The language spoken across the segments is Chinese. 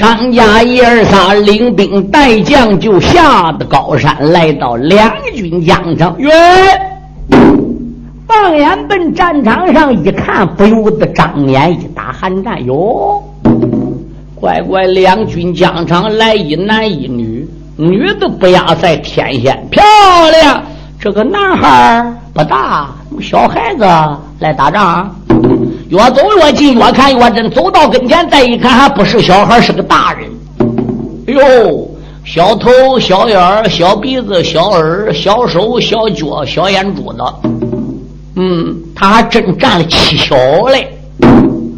张家一二三领兵带将就下的高山，来到两军疆场。哟，放眼奔战场上一看，不由得张眼一打寒战。哟，乖乖，两军疆场来一男一女，女的不亚在天仙，漂亮。这个男孩不大，小孩子来打仗。越走越近，越看越真。走到跟前，再一看，还不是小孩，是个大人。哎呦，小头、小眼、小鼻子、小耳、小手、小脚、小眼珠子。嗯，他还真占了七小嘞。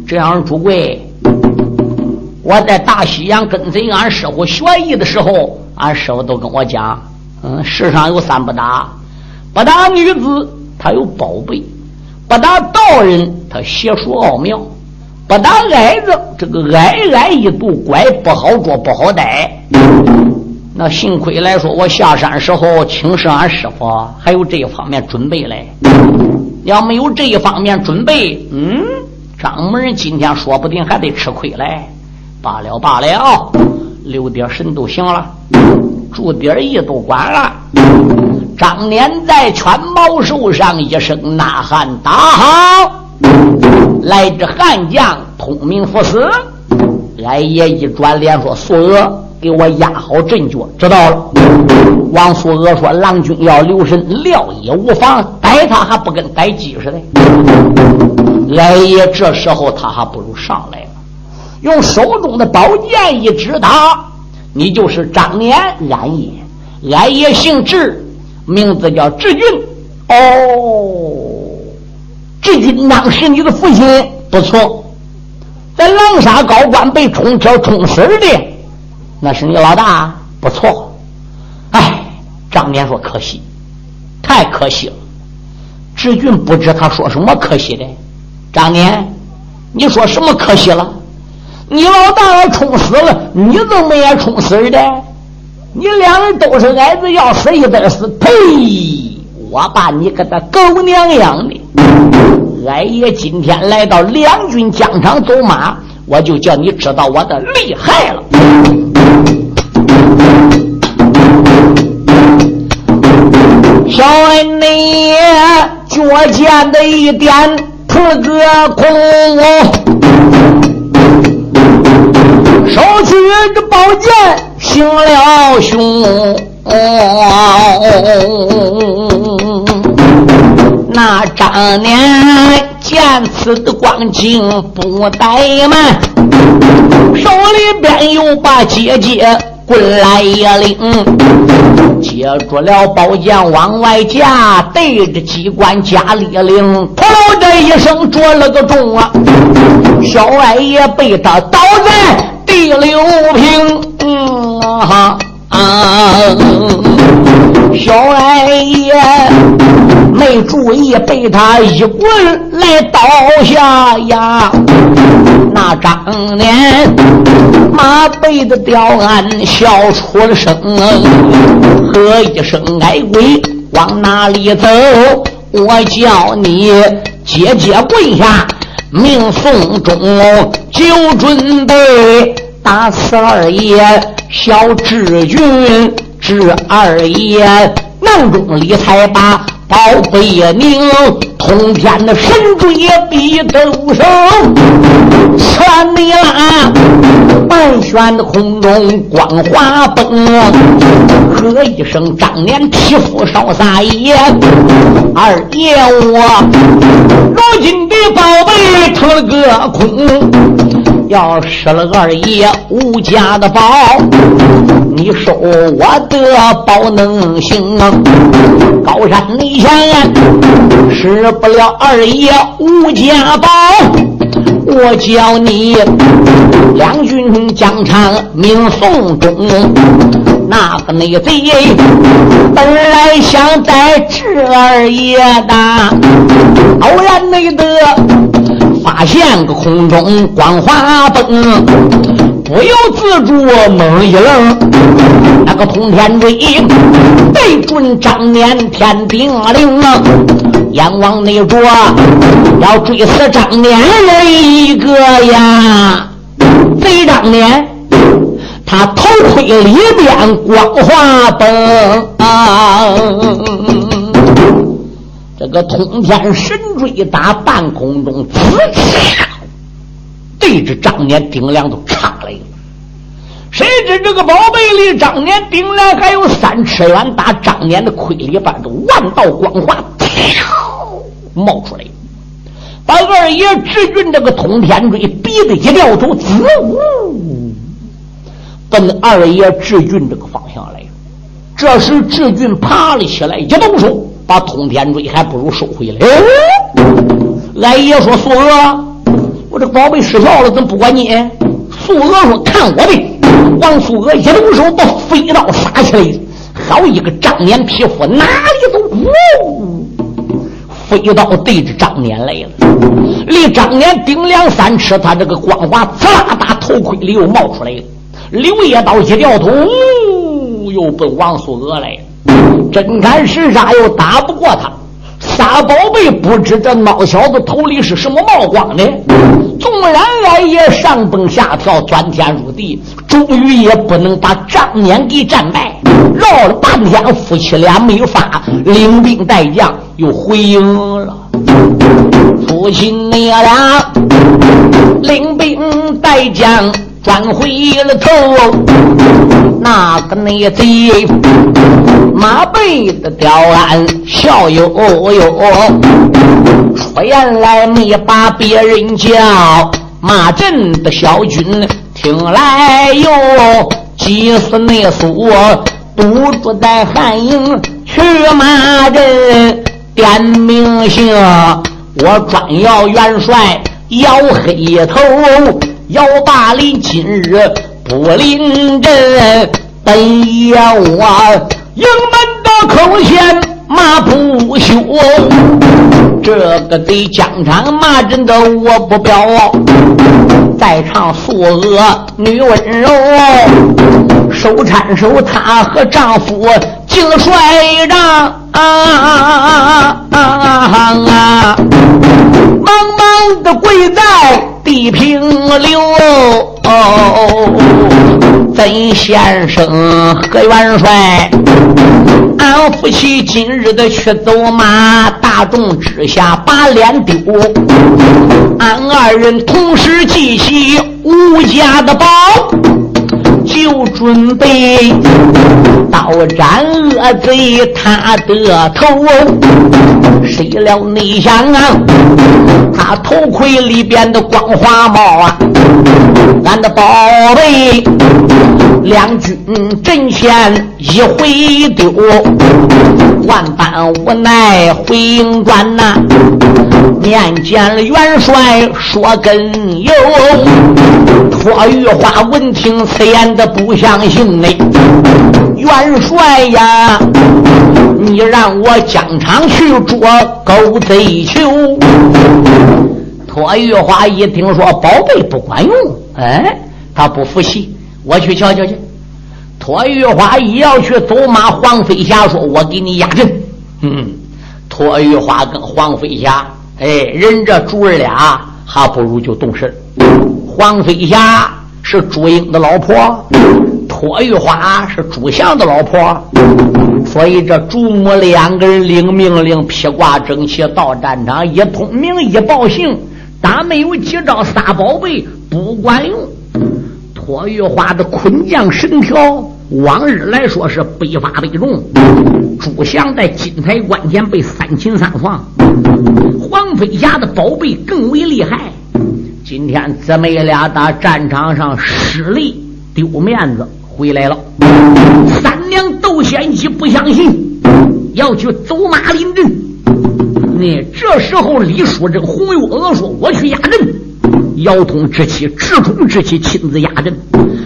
这样，朱贵，我在大西洋跟随俺师傅学艺的时候，俺师傅都跟我讲：嗯，世上有三不打，不打女子，她有宝贝。不打道人，他邪术奥妙；不打矮子，这个矮矮一度拐不好捉，不好逮。那幸亏来说，我下山时候请示俺师傅，还有这一方面准备嘞。要没有这一方面准备，嗯，掌门今天说不定还得吃亏嘞。罢了罢了，留点神都行了，注点意都管了。张年在犬毛兽上一声呐喊：“打好！”来这悍将通明赴死。俺爷一转脸说：“苏娥，给我压好阵脚，知道了。”王苏娥说：“郎君要留神，料也无妨。逮他还不跟逮鸡似的。”俺爷这时候他还不如上来了，用手中的宝剑一指他：“你就是张年，俺爷，俺爷姓智。”名字叫志军，哦，志军当时你的父亲不错，在狼沙高官被冲车冲死的，那是你老大不错。哎，张年说可惜，太可惜了。志军不知他说什么可惜的。张年，你说什么可惜了？你老大要冲死了，你怎么也冲死的？你两人都是矮子，要死一得死！呸！我把你个他狗娘养的！俺爷今天来到两军疆场走马，我就叫你知道我的厉害了。小恩你脚尖的一点扑个空，手取个宝剑。行了凶，那张年见此光景不怠慢，手里边又把姐姐棍来一领，接住了宝剑往外架，对着机关加力领，噗的一声着了个中啊，小矮爷被他倒在。第六平，嗯啊啊！小矮爷没注意，被他一棍来倒下呀！那张脸马背的吊鞍笑出了声，喝一声矮鬼往哪里走？我叫你姐姐跪下，命送终，就准备。打死二爷，小志军，志二爷，囊中理财把宝贝拧，通天的神锥逼斗手，穿你啦，半悬的空中光华崩，喝一声张脸皮肤少撒野，二爷我如今的宝贝成了个空。要失了二爷吴家的宝，你收我的宝能行吗？高山内前失不了二爷吴家宝，我叫你两军疆场命送终。那个内贼本来想带侄二爷的，偶然没得。发现个空中光华崩，不由自主猛一愣，那个通天锥对准张年天顶灵啊！眼往内着，要追死张年那一个呀！贼张年，他头盔里边光华灯啊，这个通天神锥打半空中，呲嚓，对着张年顶梁都插来了。谁知这个宝贝离张年顶梁还有三尺远，打张年的盔里边都万道光华，飘冒出来，把二爷志俊这个通天锥逼得一掉头，滋呜。奔二爷志俊这个方向来，这时志俊爬了起来，一动手把通天锥还不如收回来。俺爷说：“素娥，我这宝贝失效了，怎么不管你？”素娥说：“看我的！”王素娥一动手把飞刀撒起来，好一个张脸皮肤，哪里都呜，飞刀对着张脸来了，离张脸顶两三尺，他这个光华刺啦打头盔里又冒出来了。刘叶刀一掉头，又奔王素娥来。真看石杀又打不过他。仨宝贝不知这孬小子头里是什么冒光的。纵然来也上蹦下跳，钻天入地，终于也不能把张年给战败。绕了半天，夫妻俩没有发，领兵带将又回营了。夫妻你俩领兵带将。转回了头，那个内贼马背的刁安笑悠悠，说原来没把别人叫，骂朕的小军听来哟，急死内苏堵住在汉营去骂朕，点名姓，我专要元帅要黑头。姚霸林今日不临阵，本爷我营门的口前骂不休。这个对疆场骂人的我不表，再唱素娥女温柔，手搀手她和丈夫竞帅让啊啊啊！忙忙的跪在。地平流，曾先生和元帅，俺夫妻今日的去走马，大众之下把脸丢。俺二人同时记起吴家的宝。就准备刀斩恶贼他的头，谁料内想啊，他头盔里边的光华帽啊，俺的宝贝两军阵前一回丢，万般无奈回营转呐，面见了元帅说根由，托玉花闻听此言的。不相信呢，元帅呀，你让我疆场去捉狗贼囚。托玉华一听说宝贝不管用，哎，他不服气，我去瞧瞧去。托玉华一要去走马，黄飞霞说：“我给你压阵。”嗯，托玉华跟黄飞霞，哎，人这主儿俩还不如就动身。黄飞霞。是朱英的老婆，托玉花是朱祥的老婆，所以这朱母两个人领命令，披挂整齐到战场，一通名一报信，打没有几招撒宝贝不管用。托玉花的捆将神条，往日来说是百发百中。朱祥在金台关前被三擒三放，黄飞霞的宝贝更为厉害。今天姊妹俩打战场上失利丢面子回来了，三娘窦仙姬不相信，要去走马临阵。那这时候李淑珍、红月娥说：“我去压阵。”姚通之妻、直通之妻亲自压阵。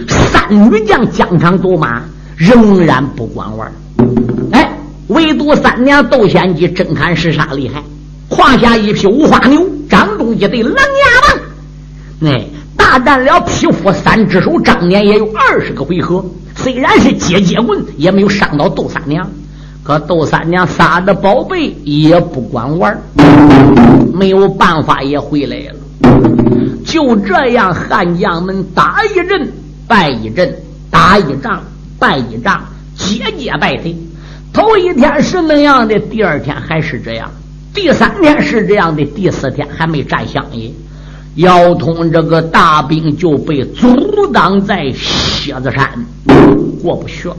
三女将疆场走马，仍然不管玩哎，唯独三娘窦仙姬真看是啥厉害，胯下一匹五花牛，掌中一对狼牙棒。哎，大战了匹夫三只手，张年也有二十个回合。虽然是接接棍，也没有伤到窦三娘。可窦三娘仨的宝贝也不管玩，没有办法也回来了。就这样，汉将们打一阵败一阵，打一仗败一仗，节节败退。头一天是那样的，第二天还是这样，第三天是这样的，第四天还没占相爷，姚通这个大兵就被阻挡在蝎子山，过不去了。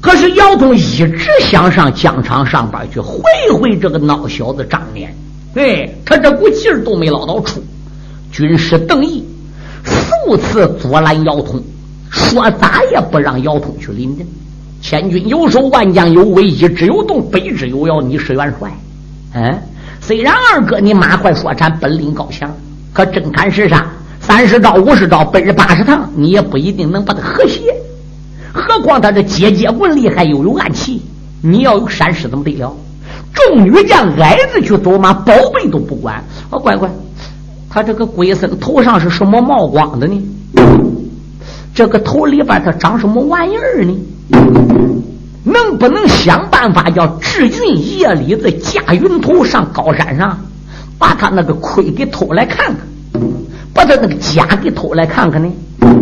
可是姚通一直想上疆场上边去会会这个孬小子张年，哎，他这股劲儿都没捞到出。军师邓毅数次阻拦姚通，说咋也不让姚通去临阵。千军有守，万将有威，一只有动，百之有妖。你是元帅，嗯，虽然二哥你马快说禅，本领高强，可真砍实杀，三十招、五十招、百十八十趟，你也不一定能把他和谐。何况他这结节棍厉害，又有暗器，你要有闪失怎么得了？众女将矮子去走马，宝贝都不管。哦，乖乖，他这个龟孙头上是什么冒光的呢？这个头里边他长什么玩意儿呢？能不能想办法叫志俊夜里子驾云头上高山上，把他那个盔给偷来看看，把他那个甲给偷来看看呢？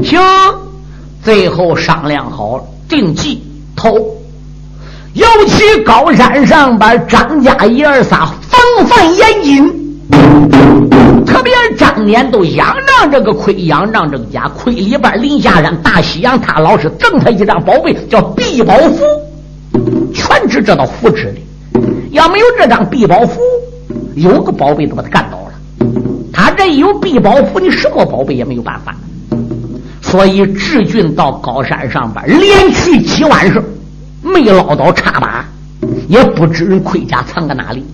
行，最后商量好，定计偷。尤其高山上边张家爷儿仨防范严谨。特别张年都仰仗这个盔，仰仗这个甲，盔里边林下山大西洋，他老是赠他一张宝贝，叫必宝符，全指这道符纸的。要没有这张必宝符，有个宝贝都把他干倒了。他这有必宝符，你什么宝贝也没有办法。所以志俊到高山上边连续几晚上，没捞到插把，也不知人盔甲藏在哪里。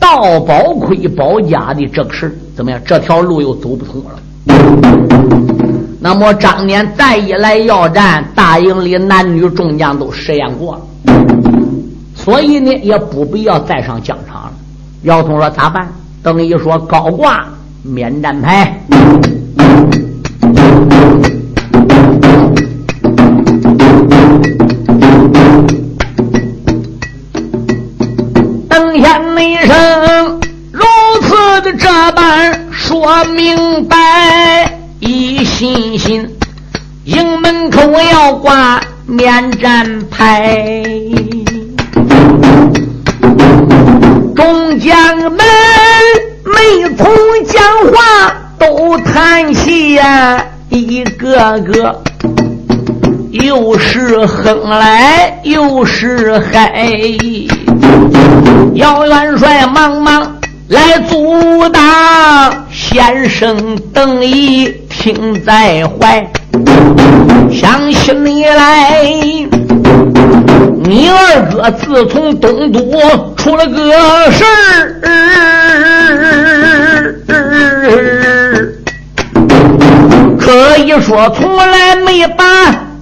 盗宝盔保家的这个事怎么样？这条路又走不通了。那么张年再一来要战，大营里男女众将都试验过了，所以呢也不必要再上疆场了。姚通说咋办？邓一说高挂免战牌。一声如此的这般说明白，一心营门口要挂免战牌，众将们没从讲话都叹息呀，一个个。又是哼来又是嗨。姚元帅忙忙来阻挡，先生等一听在怀。想起你来，你二哥自从东都出了个事儿，可以说从来没把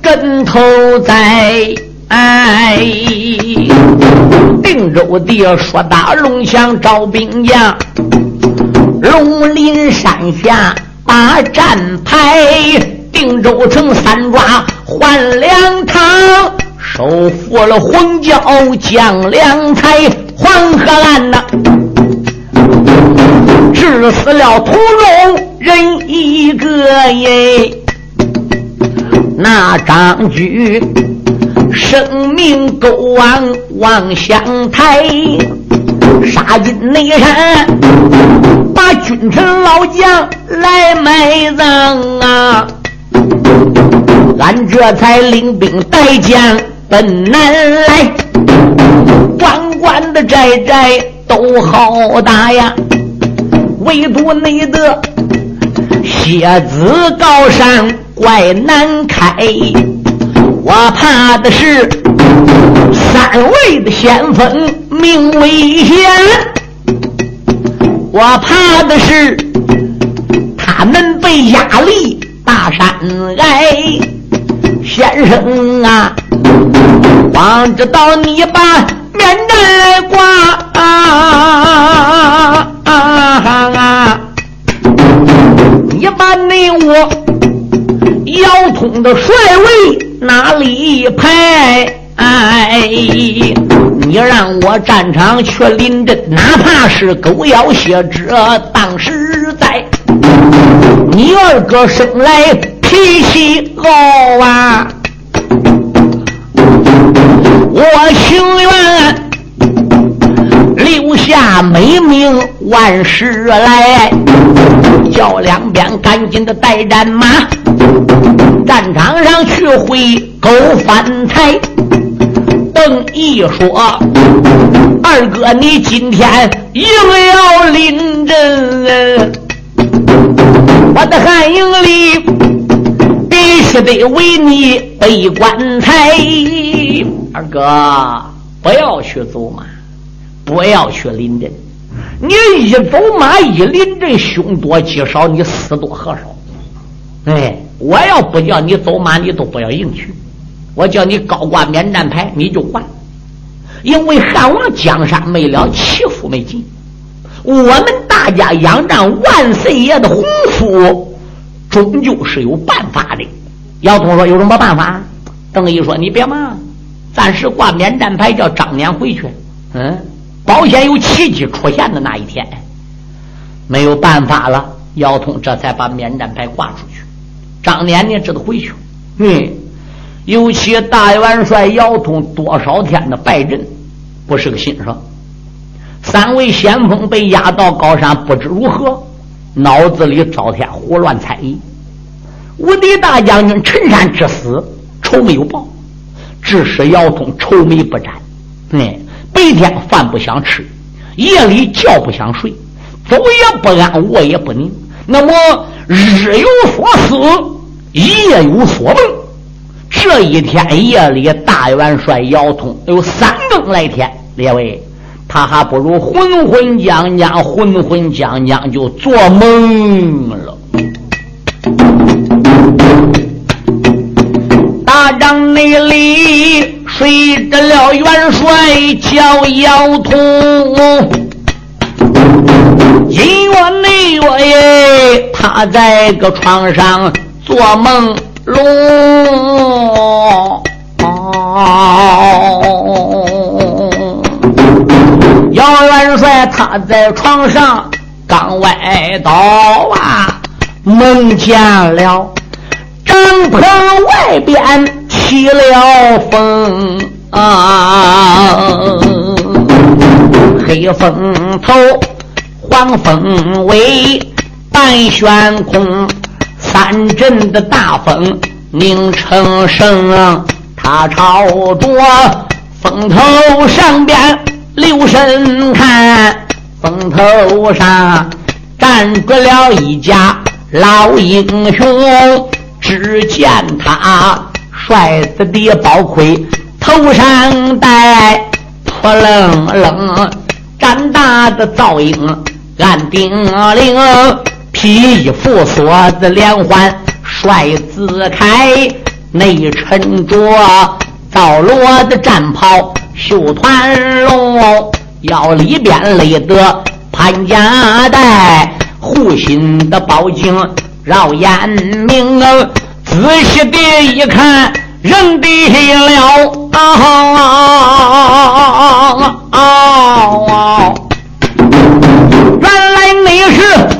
跟头在。哎，定州地说打龙翔招兵将，龙林山下把战牌，定州城三抓换两趟，收复了黄教将良才，黄河岸呐，治死了屠龙人一个耶，那张举。生命勾王望乡台，杀进内山，君臣老将来埋葬啊！俺这才领兵带将奔南来，关关的寨寨都好打呀，唯独你的蝎子高山怪难开。我怕的是三位的先锋命危险，我怕的是他们被压力大山崖。先生啊，光知道你把面战来挂啊啊啊,啊！你把你我腰通的帅位。哪里派？哎你让我战场去临阵，哪怕是狗咬血者当实在。你二哥生来脾气傲啊！我情愿留下美名万世来，叫两边赶紧的带战马，战场上去会狗翻台。邓毅说：“二哥，你今天又要临阵，我的汉营里必须得为你备棺材。二哥，不要去走马，不要去临阵。你一走马一临阵，凶多吉少，你死多何少？哎，我要不叫你走马，你都不要硬去。”我叫你高挂免战牌，你就还，因为汉王江山没了，祈福没尽。我们大家仰仗万岁爷的洪福，终究是有办法的。姚通说：“有什么办法？”邓毅说：“你别忙，暂时挂免战牌，叫张年回去。嗯，保险有奇迹出现的那一天，没有办法了。姚通这才把免战牌挂出去。张年呢，只得回去。嗯。”尤其大元帅姚通多少天的败阵，不是个新事。三位先锋被押到高山，不知如何，脑子里朝天胡乱猜疑。无敌大将军陈山之死，仇没有报，致使姚通愁眉不展。嗯，白天饭不想吃，夜里觉不想睡，走也不安，卧也不宁。那么日有所思，夜有所梦。这一天夜里，大元帅姚通有三更来天，列位，他还不如混混将将，混混将将就做梦了。大帐内里睡着了元帅叫姚通，因为内月他在个床上做梦。龙，姚元帅他在床上刚歪倒啊，梦见了帐篷外边起了风啊，黑风头，黄风尾，半悬空。三阵的大风拧成绳，他朝着风头上边留神看，风头上站着了一家老英雄。只见他帅子的宝盔头上戴，扑棱棱展大的造影按钉铃。披衣服锁子连环帅子开，内衬着皂罗的战袍绣团龙，腰里边勒得潘家带，护心的宝镜绕眼明，仔细的一看认得了啊！原来你是。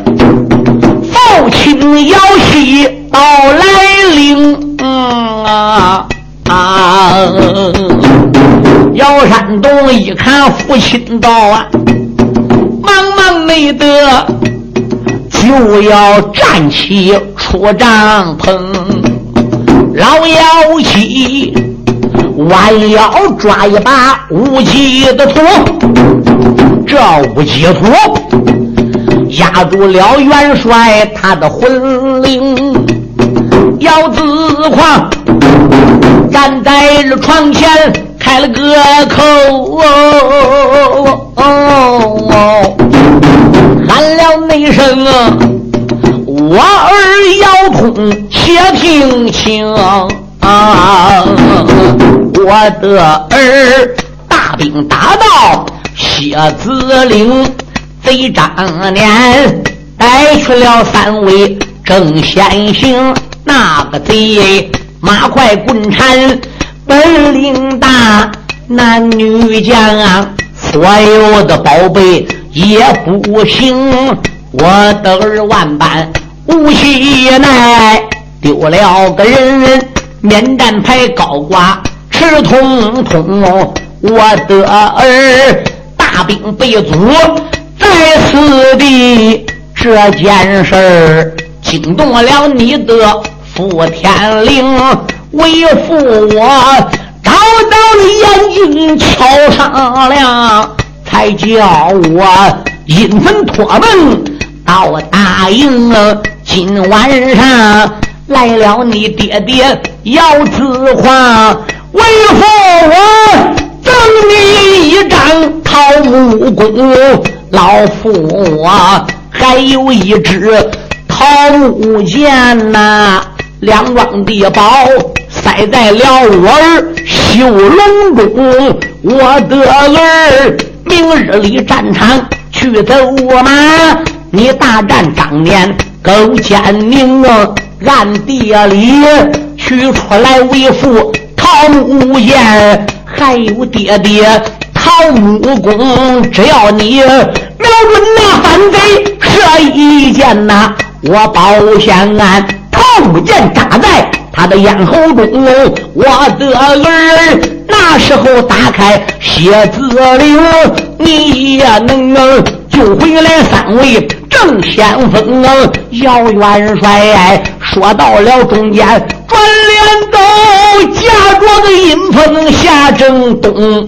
父亲姚熙到来领啊啊！姚山东一看父亲到啊，忙忙没得，就要站起出帐篷。老姚七弯腰抓一把无极的土，这无极土。压住了元帅他的魂灵，姚子狂站在了床前开了个口，喊了那声啊，我儿姚通且听清，我的儿大兵打到蝎子岭。贼张年带去了三位正先行，那个贼马快滚铲，本领大，男女将啊所有的宝贝也不行。我的儿万般无喜奈，丢了个人，免战牌高挂赤通通，我的儿大兵被阻在此地，这件事儿惊动了你的傅天灵，为父我找到你眼睛瞧商量，才叫我阴魂托梦到大营了今晚上。来了，你爹爹要字画，为父我赠你一张桃木弓，老夫我还有一支桃木剑呐，两桩的宝塞在了我儿绣龙中，我的儿明日里战场去走马，你大战当年勾践宁啊。暗地里取出来为父桃木剑，还有爹爹桃木弓。只要你瞄准那反贼射一箭呐，我保险俺桃木剑扎在他的咽喉中。我的儿那时候打开蝎子岭，你也能救回来三位正先锋。姚元帅。说到了中间，转脸走驾着个阴风下正东。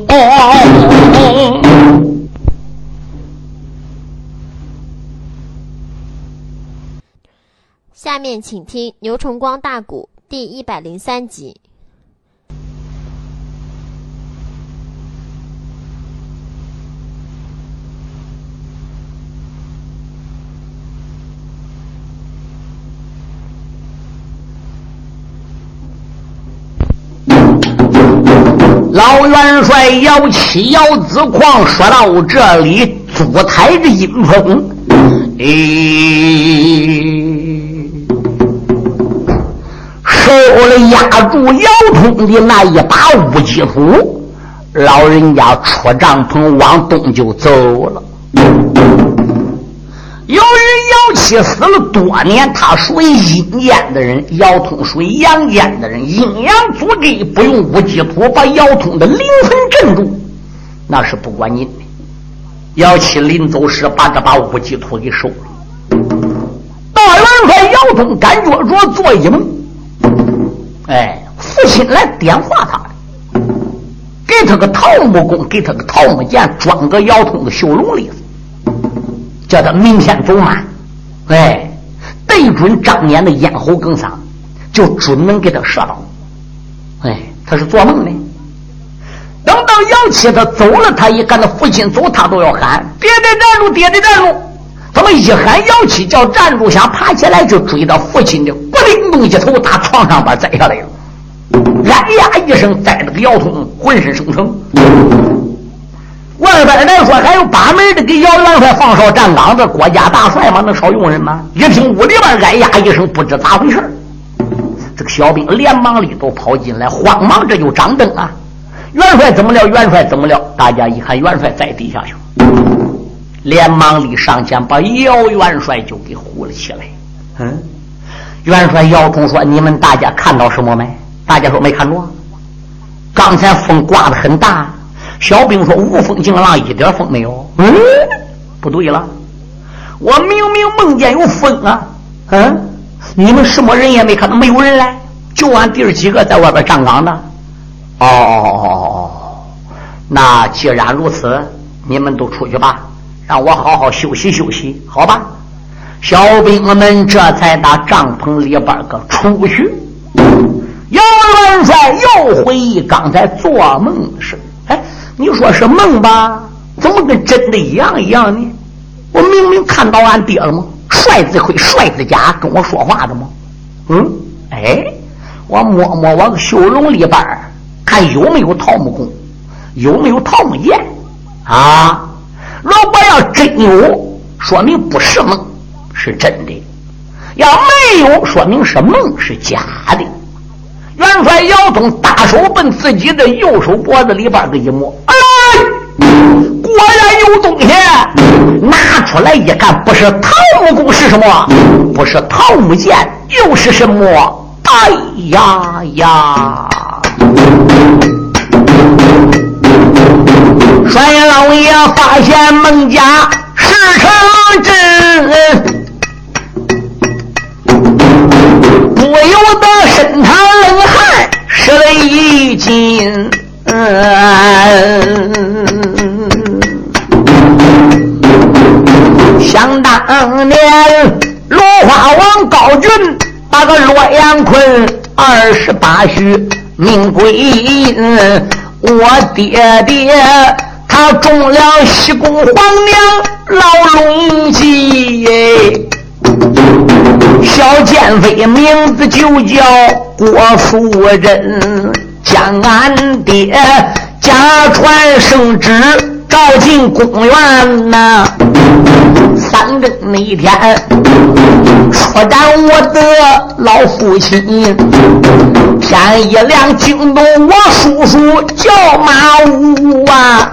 下面请听牛崇光大鼓第一百零三集。老元帅摇旗摇子狂，说到这里，足抬着阴风，哎，手里压住姚通的那一把乌鸡斧，老人家出帐篷往东就走了。由于姚七死了多年，他属于阴间的人；姚通属于阳间的人，阴阳阻隔，不用乌鸡土把姚通的灵魂镇住，那是不管你的。姚七临走时把这把乌鸡土给收了。大元帅姚通感觉着做一梦，哎，父亲来点化他给他个桃木弓，给他个桃木剑，装个腰通的绣龙里。叫他明天走马，哎，对准张年的咽喉梗上，就准能给他射到。哎，他是做梦的。等到杨七他走了，他一看他父亲走，他都要喊：“爹爹站住！爹爹站住！”他们一喊杨七叫站住，想爬起来就追到父亲的，咕灵咚一头打床上边栽下来了，哎呀一声，栽了个姚通浑身生疼。外边来说还有八门的给姚元帅放哨站岗的国家大帅吗？能少用人吗？一听屋里边哎呀一声，不知咋回事这个小兵连忙里头跑进来，慌忙这就张灯啊！元帅怎么了？元帅怎么了？大家一看元帅在地下去了，连忙里上前把姚元帅就给护了起来。嗯，元帅姚通说：“你们大家看到什么没？”大家说没看着。刚才风刮的很大。小兵说：“无风劲浪，一点风没有。”嗯，不对了，我明明梦见有风啊！嗯，你们什么人也没看到，没有人来，就俺弟儿几个在外边站岗呢。哦哦哦哦哦，那既然如此，你们都出去吧，让我好好休息休息，好吧？小兵们这才打帐篷里边个出去。姚元帅又回忆刚才做梦的事。哎你说是梦吧？怎么跟真的一样一样呢？我明明看到俺爹了吗？帅子盔、帅子甲跟我说话的吗？嗯，哎，我摸摸我个绣笼里边看有没有桃木弓，有没有桃木剑啊？如果要真有，说明不是梦，是真的；要没有，说明是梦，是假的。元帅姚通大手奔自己的右手脖子里边个一摸，哎，果然有东西。拿出来一看，不是桃木弓是什么？不是桃木剑，又是什么？哎呀呀！帅老爷发现孟家事成真，不由得身淌冷汗，湿了一襟。想当年，落花王高俊把个洛阳坤二十八许命归阴，我爹爹他中了西宫皇娘老龙计，小贱妃名字就叫郭夫人，将俺爹家传圣旨召进宫院呐。三更那一天，出斩我的老父亲。天一亮，惊动我叔叔叫马武啊，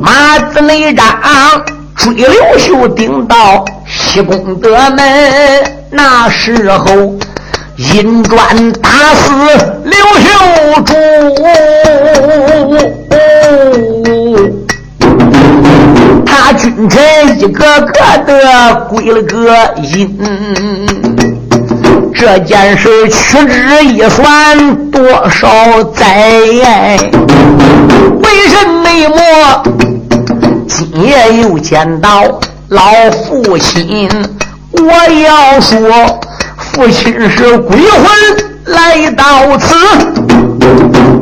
马子内张追刘秀顶到西宫德门，那时候银砖打死刘秀主。他君臣一个个的归了个阴，这件事屈指一算多少灾？为什么今夜又见到老父亲？我要说，父亲是鬼魂来到此。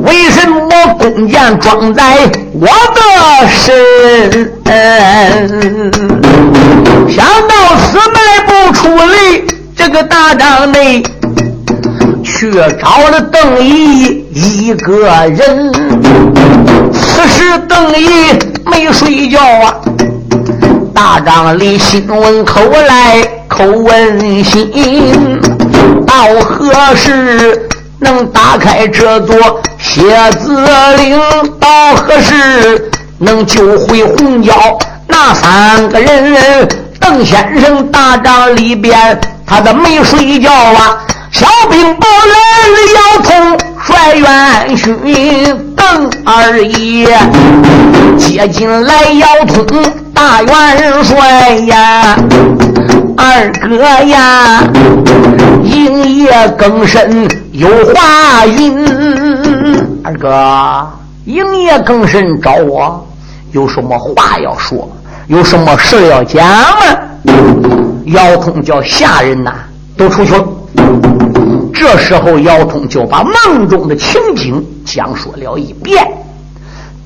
为什么弓箭装在我的身？想到此迈不出来，这个大帐内却找了邓毅一个人。此时邓毅没睡觉啊，大帐里心闻口来口问心，到何时？能打开这座蝎子岭，到何时能救回红椒？那三个人，邓先生大帐里边，他的没睡觉啊。小兵不来腰痛，帅元勋邓二爷接进来腰痛大元帅呀。二哥呀，营业更深有话音。二哥，营业更深找我，有什么话要说？有什么事要讲吗？姚通叫下人呐，都出去。这时候，姚通就把梦中的情景讲述了一遍。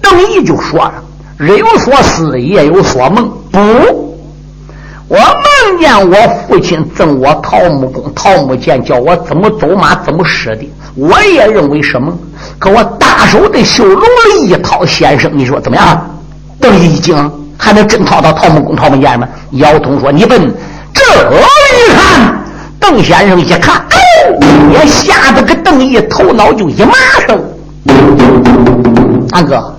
邓毅就说了：“日有所思，夜有所梦。”不。我梦见我父亲赠我桃木弓、桃木剑，叫我怎么走马怎么使的。我也认为是梦，可我大手的绣龙了一套，先生，你说怎么样？邓一惊，还能真掏到桃木弓、桃木剑吗？姚通说：“你笨，这一看，邓先生一看，哦，也吓得个邓毅头脑就一麻上。大哥，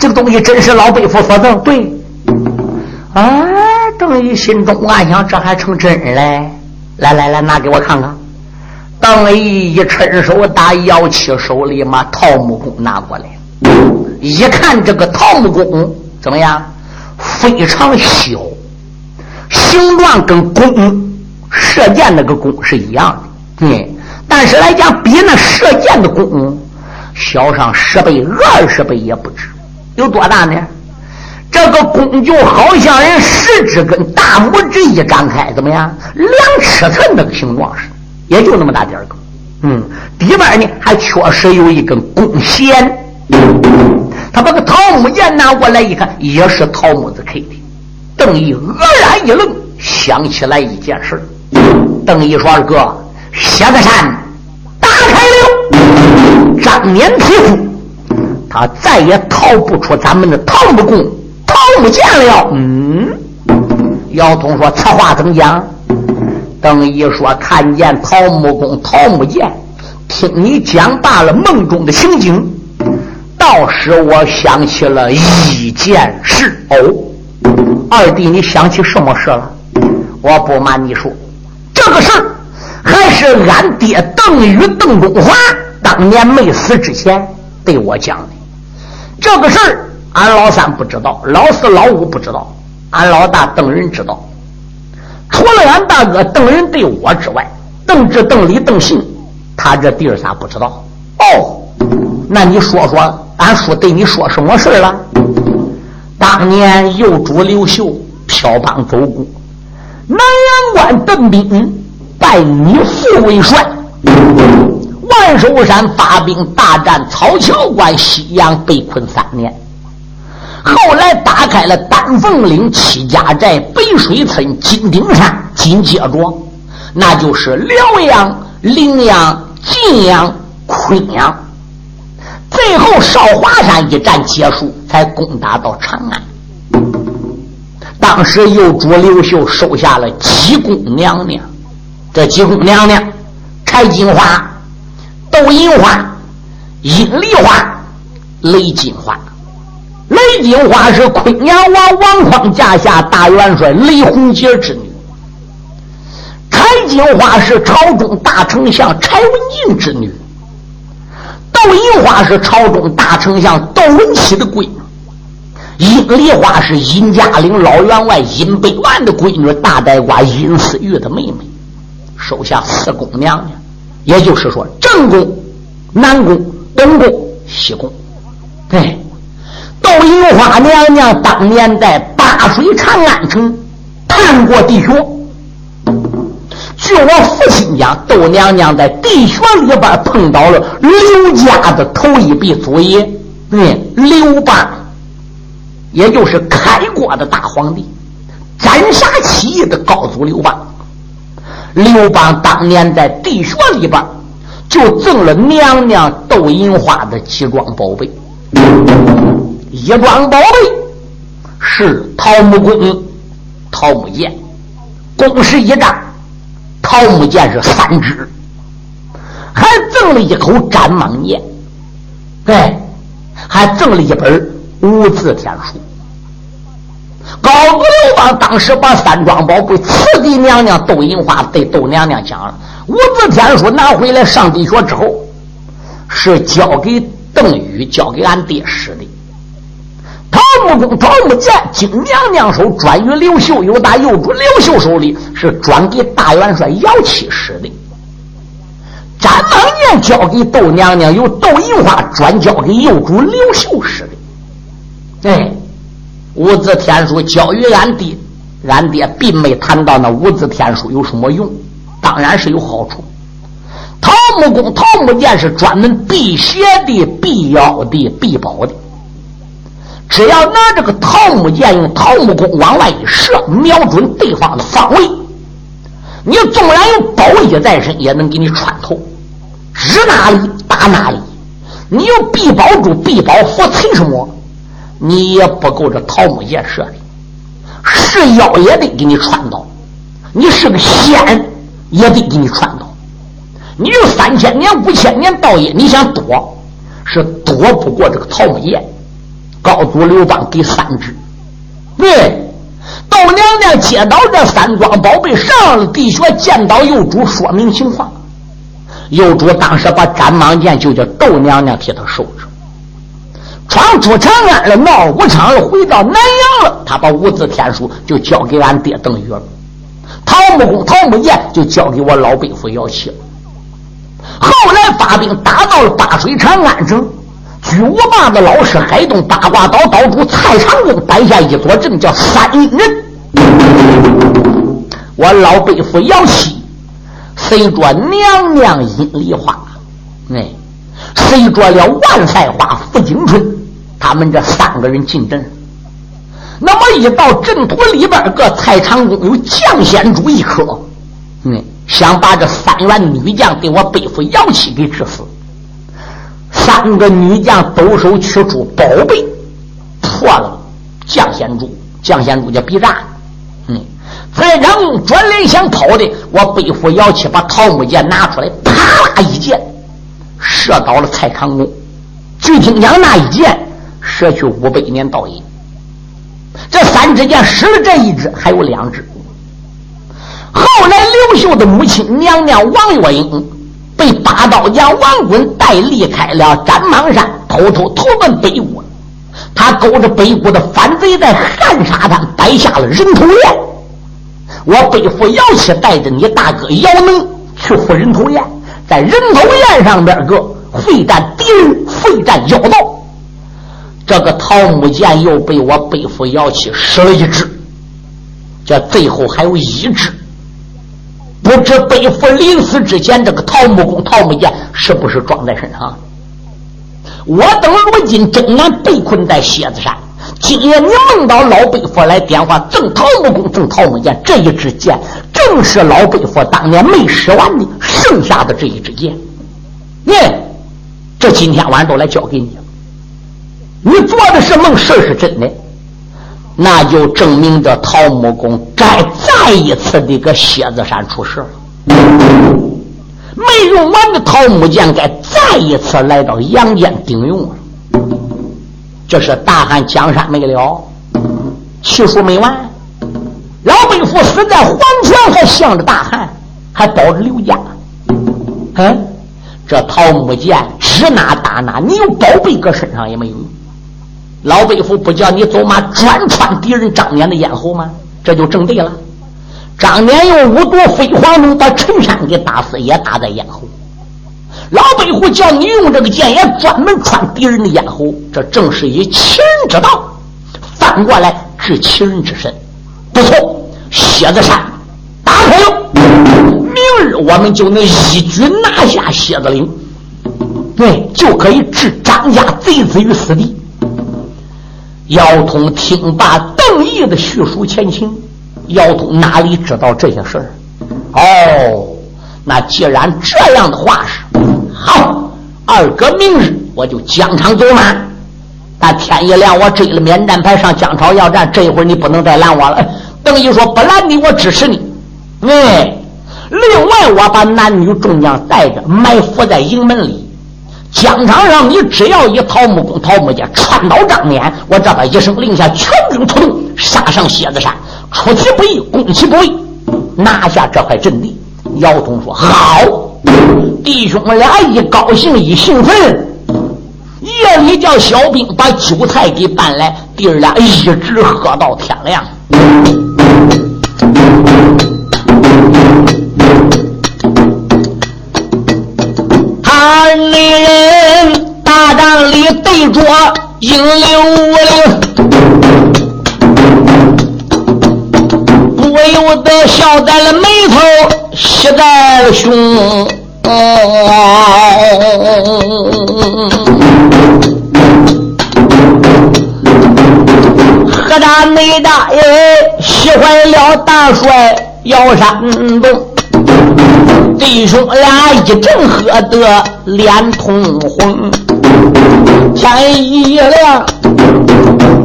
这个东西真是老辈夫所赠，对，啊。”邓毅心中暗想：这还成真嘞！来来来，拿给我看看。邓毅一伸手，打姚七手里把桃木弓拿过来，一看这个桃木弓怎么样？非常小，形状跟弓射箭那个弓是一样的，嗯，但是来讲比那射箭的弓小上十倍、二十倍也不止。有多大呢？这个弓就好像人食指跟大拇指一张开，怎么样？两尺寸那个形状是，也就那么大点个。嗯，里边呢还确实有一根弓弦。他把个桃木剑拿过来一看，也是桃木子刻的。邓毅愕然一愣，想起来一件事。邓毅说：“二哥，蝎子山打开了，张年皮肤，他再也逃不出咱们的桃木弓。”不见了。嗯，姚通说：“此话怎讲？”邓一说：“看见桃木弓、桃木剑，听你讲罢了梦中的情景，倒使我想起了一件事。哦，二弟，你想起什么事了？我不瞒你说，这个事儿还是俺爹邓禹邓中华当年没死之前对我讲的。这个事儿，俺老三不知道，老四老五不知道，俺老大邓仁知道。除了俺大哥邓仁对我之外，邓志、邓李、邓信，他这弟儿仨不知道。哦，那你说说，俺叔对你说什么事了？当年幼主刘秀飘邦走过，南阳关邓斌拜你父为帅。万寿山发兵大战草桥关，西阳被困三年。后来打开了丹凤岭、七家寨、北水村、金顶山，紧接着那就是辽阳、陵阳、晋阳、昆阳。最后少华山一战结束，才攻打到长安。当时右主刘秀收下了七宫娘娘，这七宫娘娘：柴金花。窦银花、阴丽花、雷金花。雷金花是昆阳王王匡驾下大元帅雷洪杰之女。柴金花是朝中大丞相柴文进之女。窦银花是朝中大丞相窦文琪的闺女。阴丽花是殷家岭老员外殷百万的闺女，大呆瓜殷思玉的妹妹。手下四宫娘娘。也就是说，正宫、南宫、东宫、西宫，哎，窦银花娘娘当年在八水长安城探过地穴。据我父亲讲，窦娘娘在地穴里边碰到了刘家的头一笔祖爷，对，刘邦，也就是开国的大皇帝，斩杀起义的高祖刘邦。刘邦当年在地穴里边，就赠了娘娘窦银花的几桩宝贝。一桩宝贝是桃木弓、桃木剑，弓是一丈，桃木剑是三支，还赠了一口斩蟒剑，对，还赠了一本无字天书。高祖刘邦当时把三桩宝贝赐给娘娘窦银花，对窦娘娘讲了。五字天书拿回来上地学之后，是交给邓禹，交给俺爹使的。桃木弓、桃木剑经娘娘手转于刘秀，有大右主刘秀手里是转给大元帅姚七使的。斩蟒剑交给窦娘娘，由窦银花转交给右主刘秀使的。哎。五字天书交于俺爹，俺爹并没谈到那五字天书有什么用，当然是有好处。桃木弓、桃木剑是专门辟邪的、辟妖的、辟宝的。只要拿这个桃木剑，用桃木弓往外一射，瞄准对方的方位，你纵然有宝衣在身，也能给你穿透，指哪里打哪里。你有必宝珠、必宝符，存什么？你也不够这桃木剑射的，是妖也得给你穿到，你是个仙也得给你穿到。你有三千年、五千年道业，你想躲是躲不过这个桃木剑。高祖刘邦给三支，对，窦娘娘接到这三桩宝贝，上了地穴，见到幼主，说明情况。幼主当时把斩蟒剑就叫窦娘娘替他收着。闯出长安了，闹武昌了，回到南阳了。他把五字天书就交给俺爹邓禹了，桃木弓、桃木剑就交给我老伯父姚七了。后来发兵打到了八水长安城，巨无霸的老师海东八卦岛岛主蔡长庚摆下一座阵，叫三阴人。我老伯父姚七随着娘娘阴丽花，哎，随着了万菜花福景春。他们这三个人进阵，那么一到阵图里边，个蔡长公有将仙珠一颗，嗯，想把这三员女将给我背负妖气给致死。三个女将抖手取出宝贝，破了将仙珠，将仙珠叫必炸。嗯，蔡长公转脸想跑的，我背负妖气把桃木剑拿出来，啪啦一箭，射倒了蔡长公。据听讲那一箭。舍去五百年道业，这三支箭失了这一支，还有两支。后来刘秀的母亲娘娘王月英被八刀将王滚带离开了斩蟒山，偷偷投奔北国。他勾着北国的反贼，在汉沙滩摆下了人头宴。我背负姚七带着你大哥姚能去赴人头宴，在人头宴上边个会战敌人，会战妖道。这个桃木剑又被我背负姚七失了一只，这最后还有一只。不知背负临死之前，这个桃木弓、桃木剑是不是装在身上？我等如今正然被困在蝎子山，今夜你梦到老背佛来点化，赠桃木弓，赠桃木剑，这一支箭正是老背佛当年没使完的剩下的这一支箭。耶，这今天晚上都来交给你。你做的是梦，事是真的。那就证明这桃木工该再一次的搁蝎子山出事了。没用完的桃木剑该再一次来到阳间顶用了。这是大汉江山没了，气数没完。老背夫死在黄泉，还向着大汉，还保着刘家。嗯，这桃木剑指哪打哪，你有宝贝搁身上也没有用。老背夫不叫你走马专穿敌人张年的咽喉吗？这就正对了。张年用五毒飞黄龙把陈山给打死，也打在咽喉。老北虎叫你用这个剑也专门穿敌人的咽喉，这正是以其人之道反过来治其人之身。不错，蝎子山打开了，明日我们就能一举拿下蝎子岭，对，就可以置张家贼子于死地。姚通听罢邓毅的叙述前情，姚通哪里知道这些事儿？哦，那既然这样的话是好，二哥明日我就疆场走马。但天一亮，我追了免战牌上江潮要战，这一会儿你不能再拦我了。邓毅说：“不拦你，我支持你。”喂，另外我把男女众将带着埋伏在营门里。疆场上，你只要一桃木弓、桃木剑穿倒张脸，我这边一声令下，全军出动，杀上蝎子山，出其不意，攻其不意，拿下这块阵地。姚通说：“好，弟兄们俩一高兴一兴奋，夜里叫小兵把酒菜给搬来，弟儿俩一直喝到天亮。”二女人大帐里对着应流灵，不由得笑在了眉头，喜在了胸。何大内大爷喜欢了大帅姚山东。弟兄俩一阵喝得脸通红，天一亮，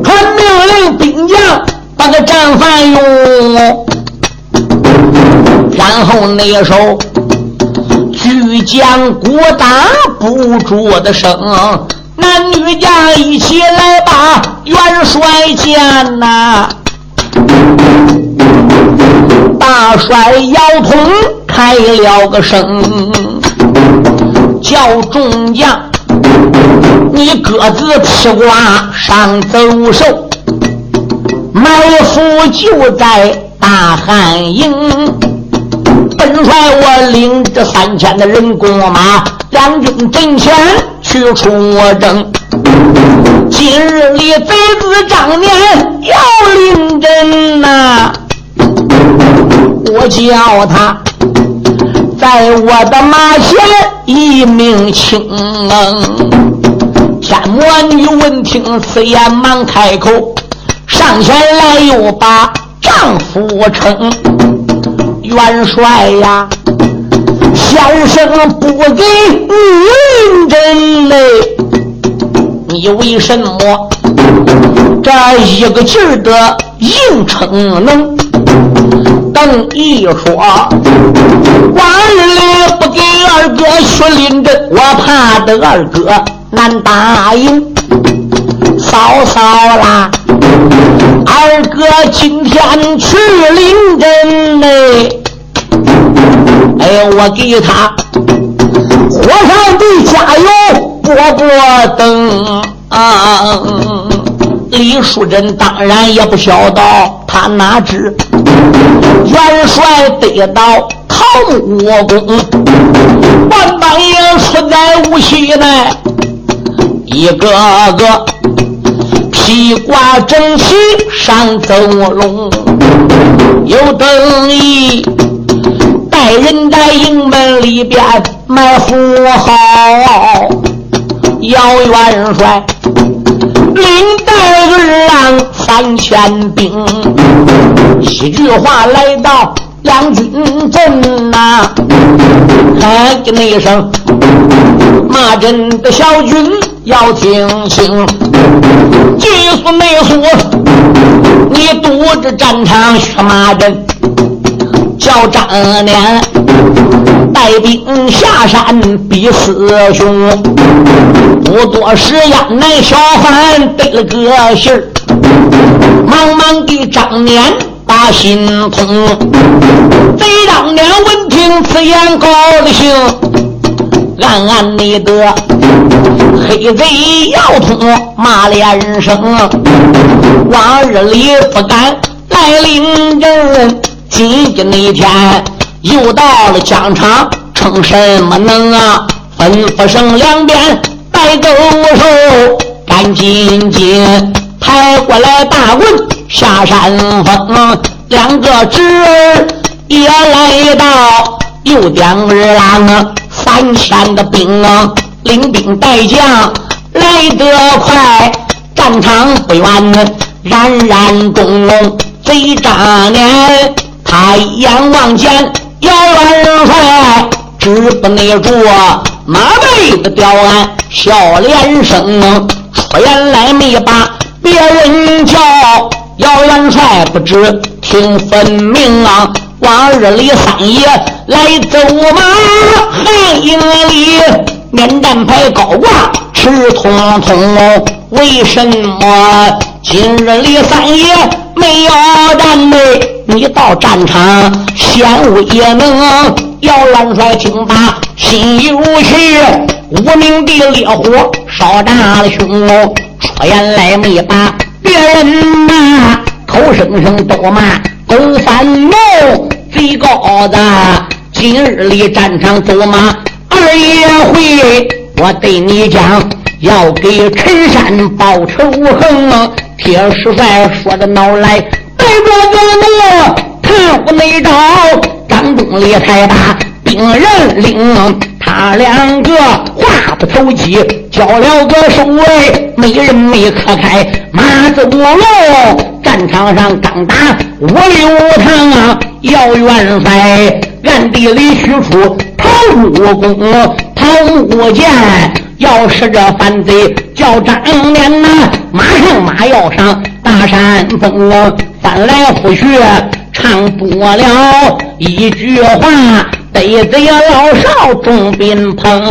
传命令兵将把个战犯用，然后那手巨将鼓打不住的声，男女将一起来把元帅见呐。大帅姚通开了个声，叫众将，你各自披挂上走兽，埋伏就在大汉营。本帅我领着三千的人弓马，两军阵前去出征。今日里贼子张年要领阵呐！我叫他在我的马前一命轻。天魔女闻听此言，忙开口，上前来又把丈夫称元帅呀，小生不给你领阵嘞，你为什么这一个劲儿的硬撑能？邓毅说：“晚日里不给二哥去临阵，我怕得二哥难答应。嫂嫂啦，二哥今天去临阵嘞，哎，我给他火上的加油，波波灯啊！李淑珍当然也不晓得，他哪知元帅得到桃木宫，半半夜出在无锡内，一个个披挂整齐上走龙，有等一带人在营门里边埋伏好，姚元帅。领带儿郎三千兵，一句话来到两军阵呐，喊一声骂阵的小军要听清，技术内缩，你躲着战场血马阵。叫张脸带兵下山比师兄，不多时，呀，那小贩得了个信儿，忙忙的张脸把心通。贼张脸闻听此言高兴，暗暗内得黑贼要通骂连声，往日里不敢来领人。今天那一天又到了疆场，称什么能啊？吩咐声两边带走手，赶紧紧抬过来大棍下山峰。两个侄儿也来到，又点二郎啊，三千的兵啊，领兵带将来得快，战场不远，冉冉中贼扎脸。他一眼望见姚元帅，止不内住马背的刁鞍，笑脸生，出言来没把别人叫。姚元帅不知听分明啊，往日里三爷来走马，汉营里面战牌高挂赤通通，为什么今日里三爷没有战备？你到战场，先无也能。姚元帅听罢心有气，无名的烈火烧炸了胸。出言来没把别人骂，口声声都骂狗三龙贼高子。今日里战场走马二爷会，我对你讲，要给陈山报仇恨。铁石帅说的恼来。带着个那看不内招，张忠礼太大兵人领，他两个话不投机，交了个手哎，没人没可开，马走龙，战场上刚打五六趟啊，姚元帅暗地里取出桃木弓、桃木剑，要是这反贼叫张连呐，马上马要上大山峰。翻来覆去唱不了一句话，得罪老少众宾朋。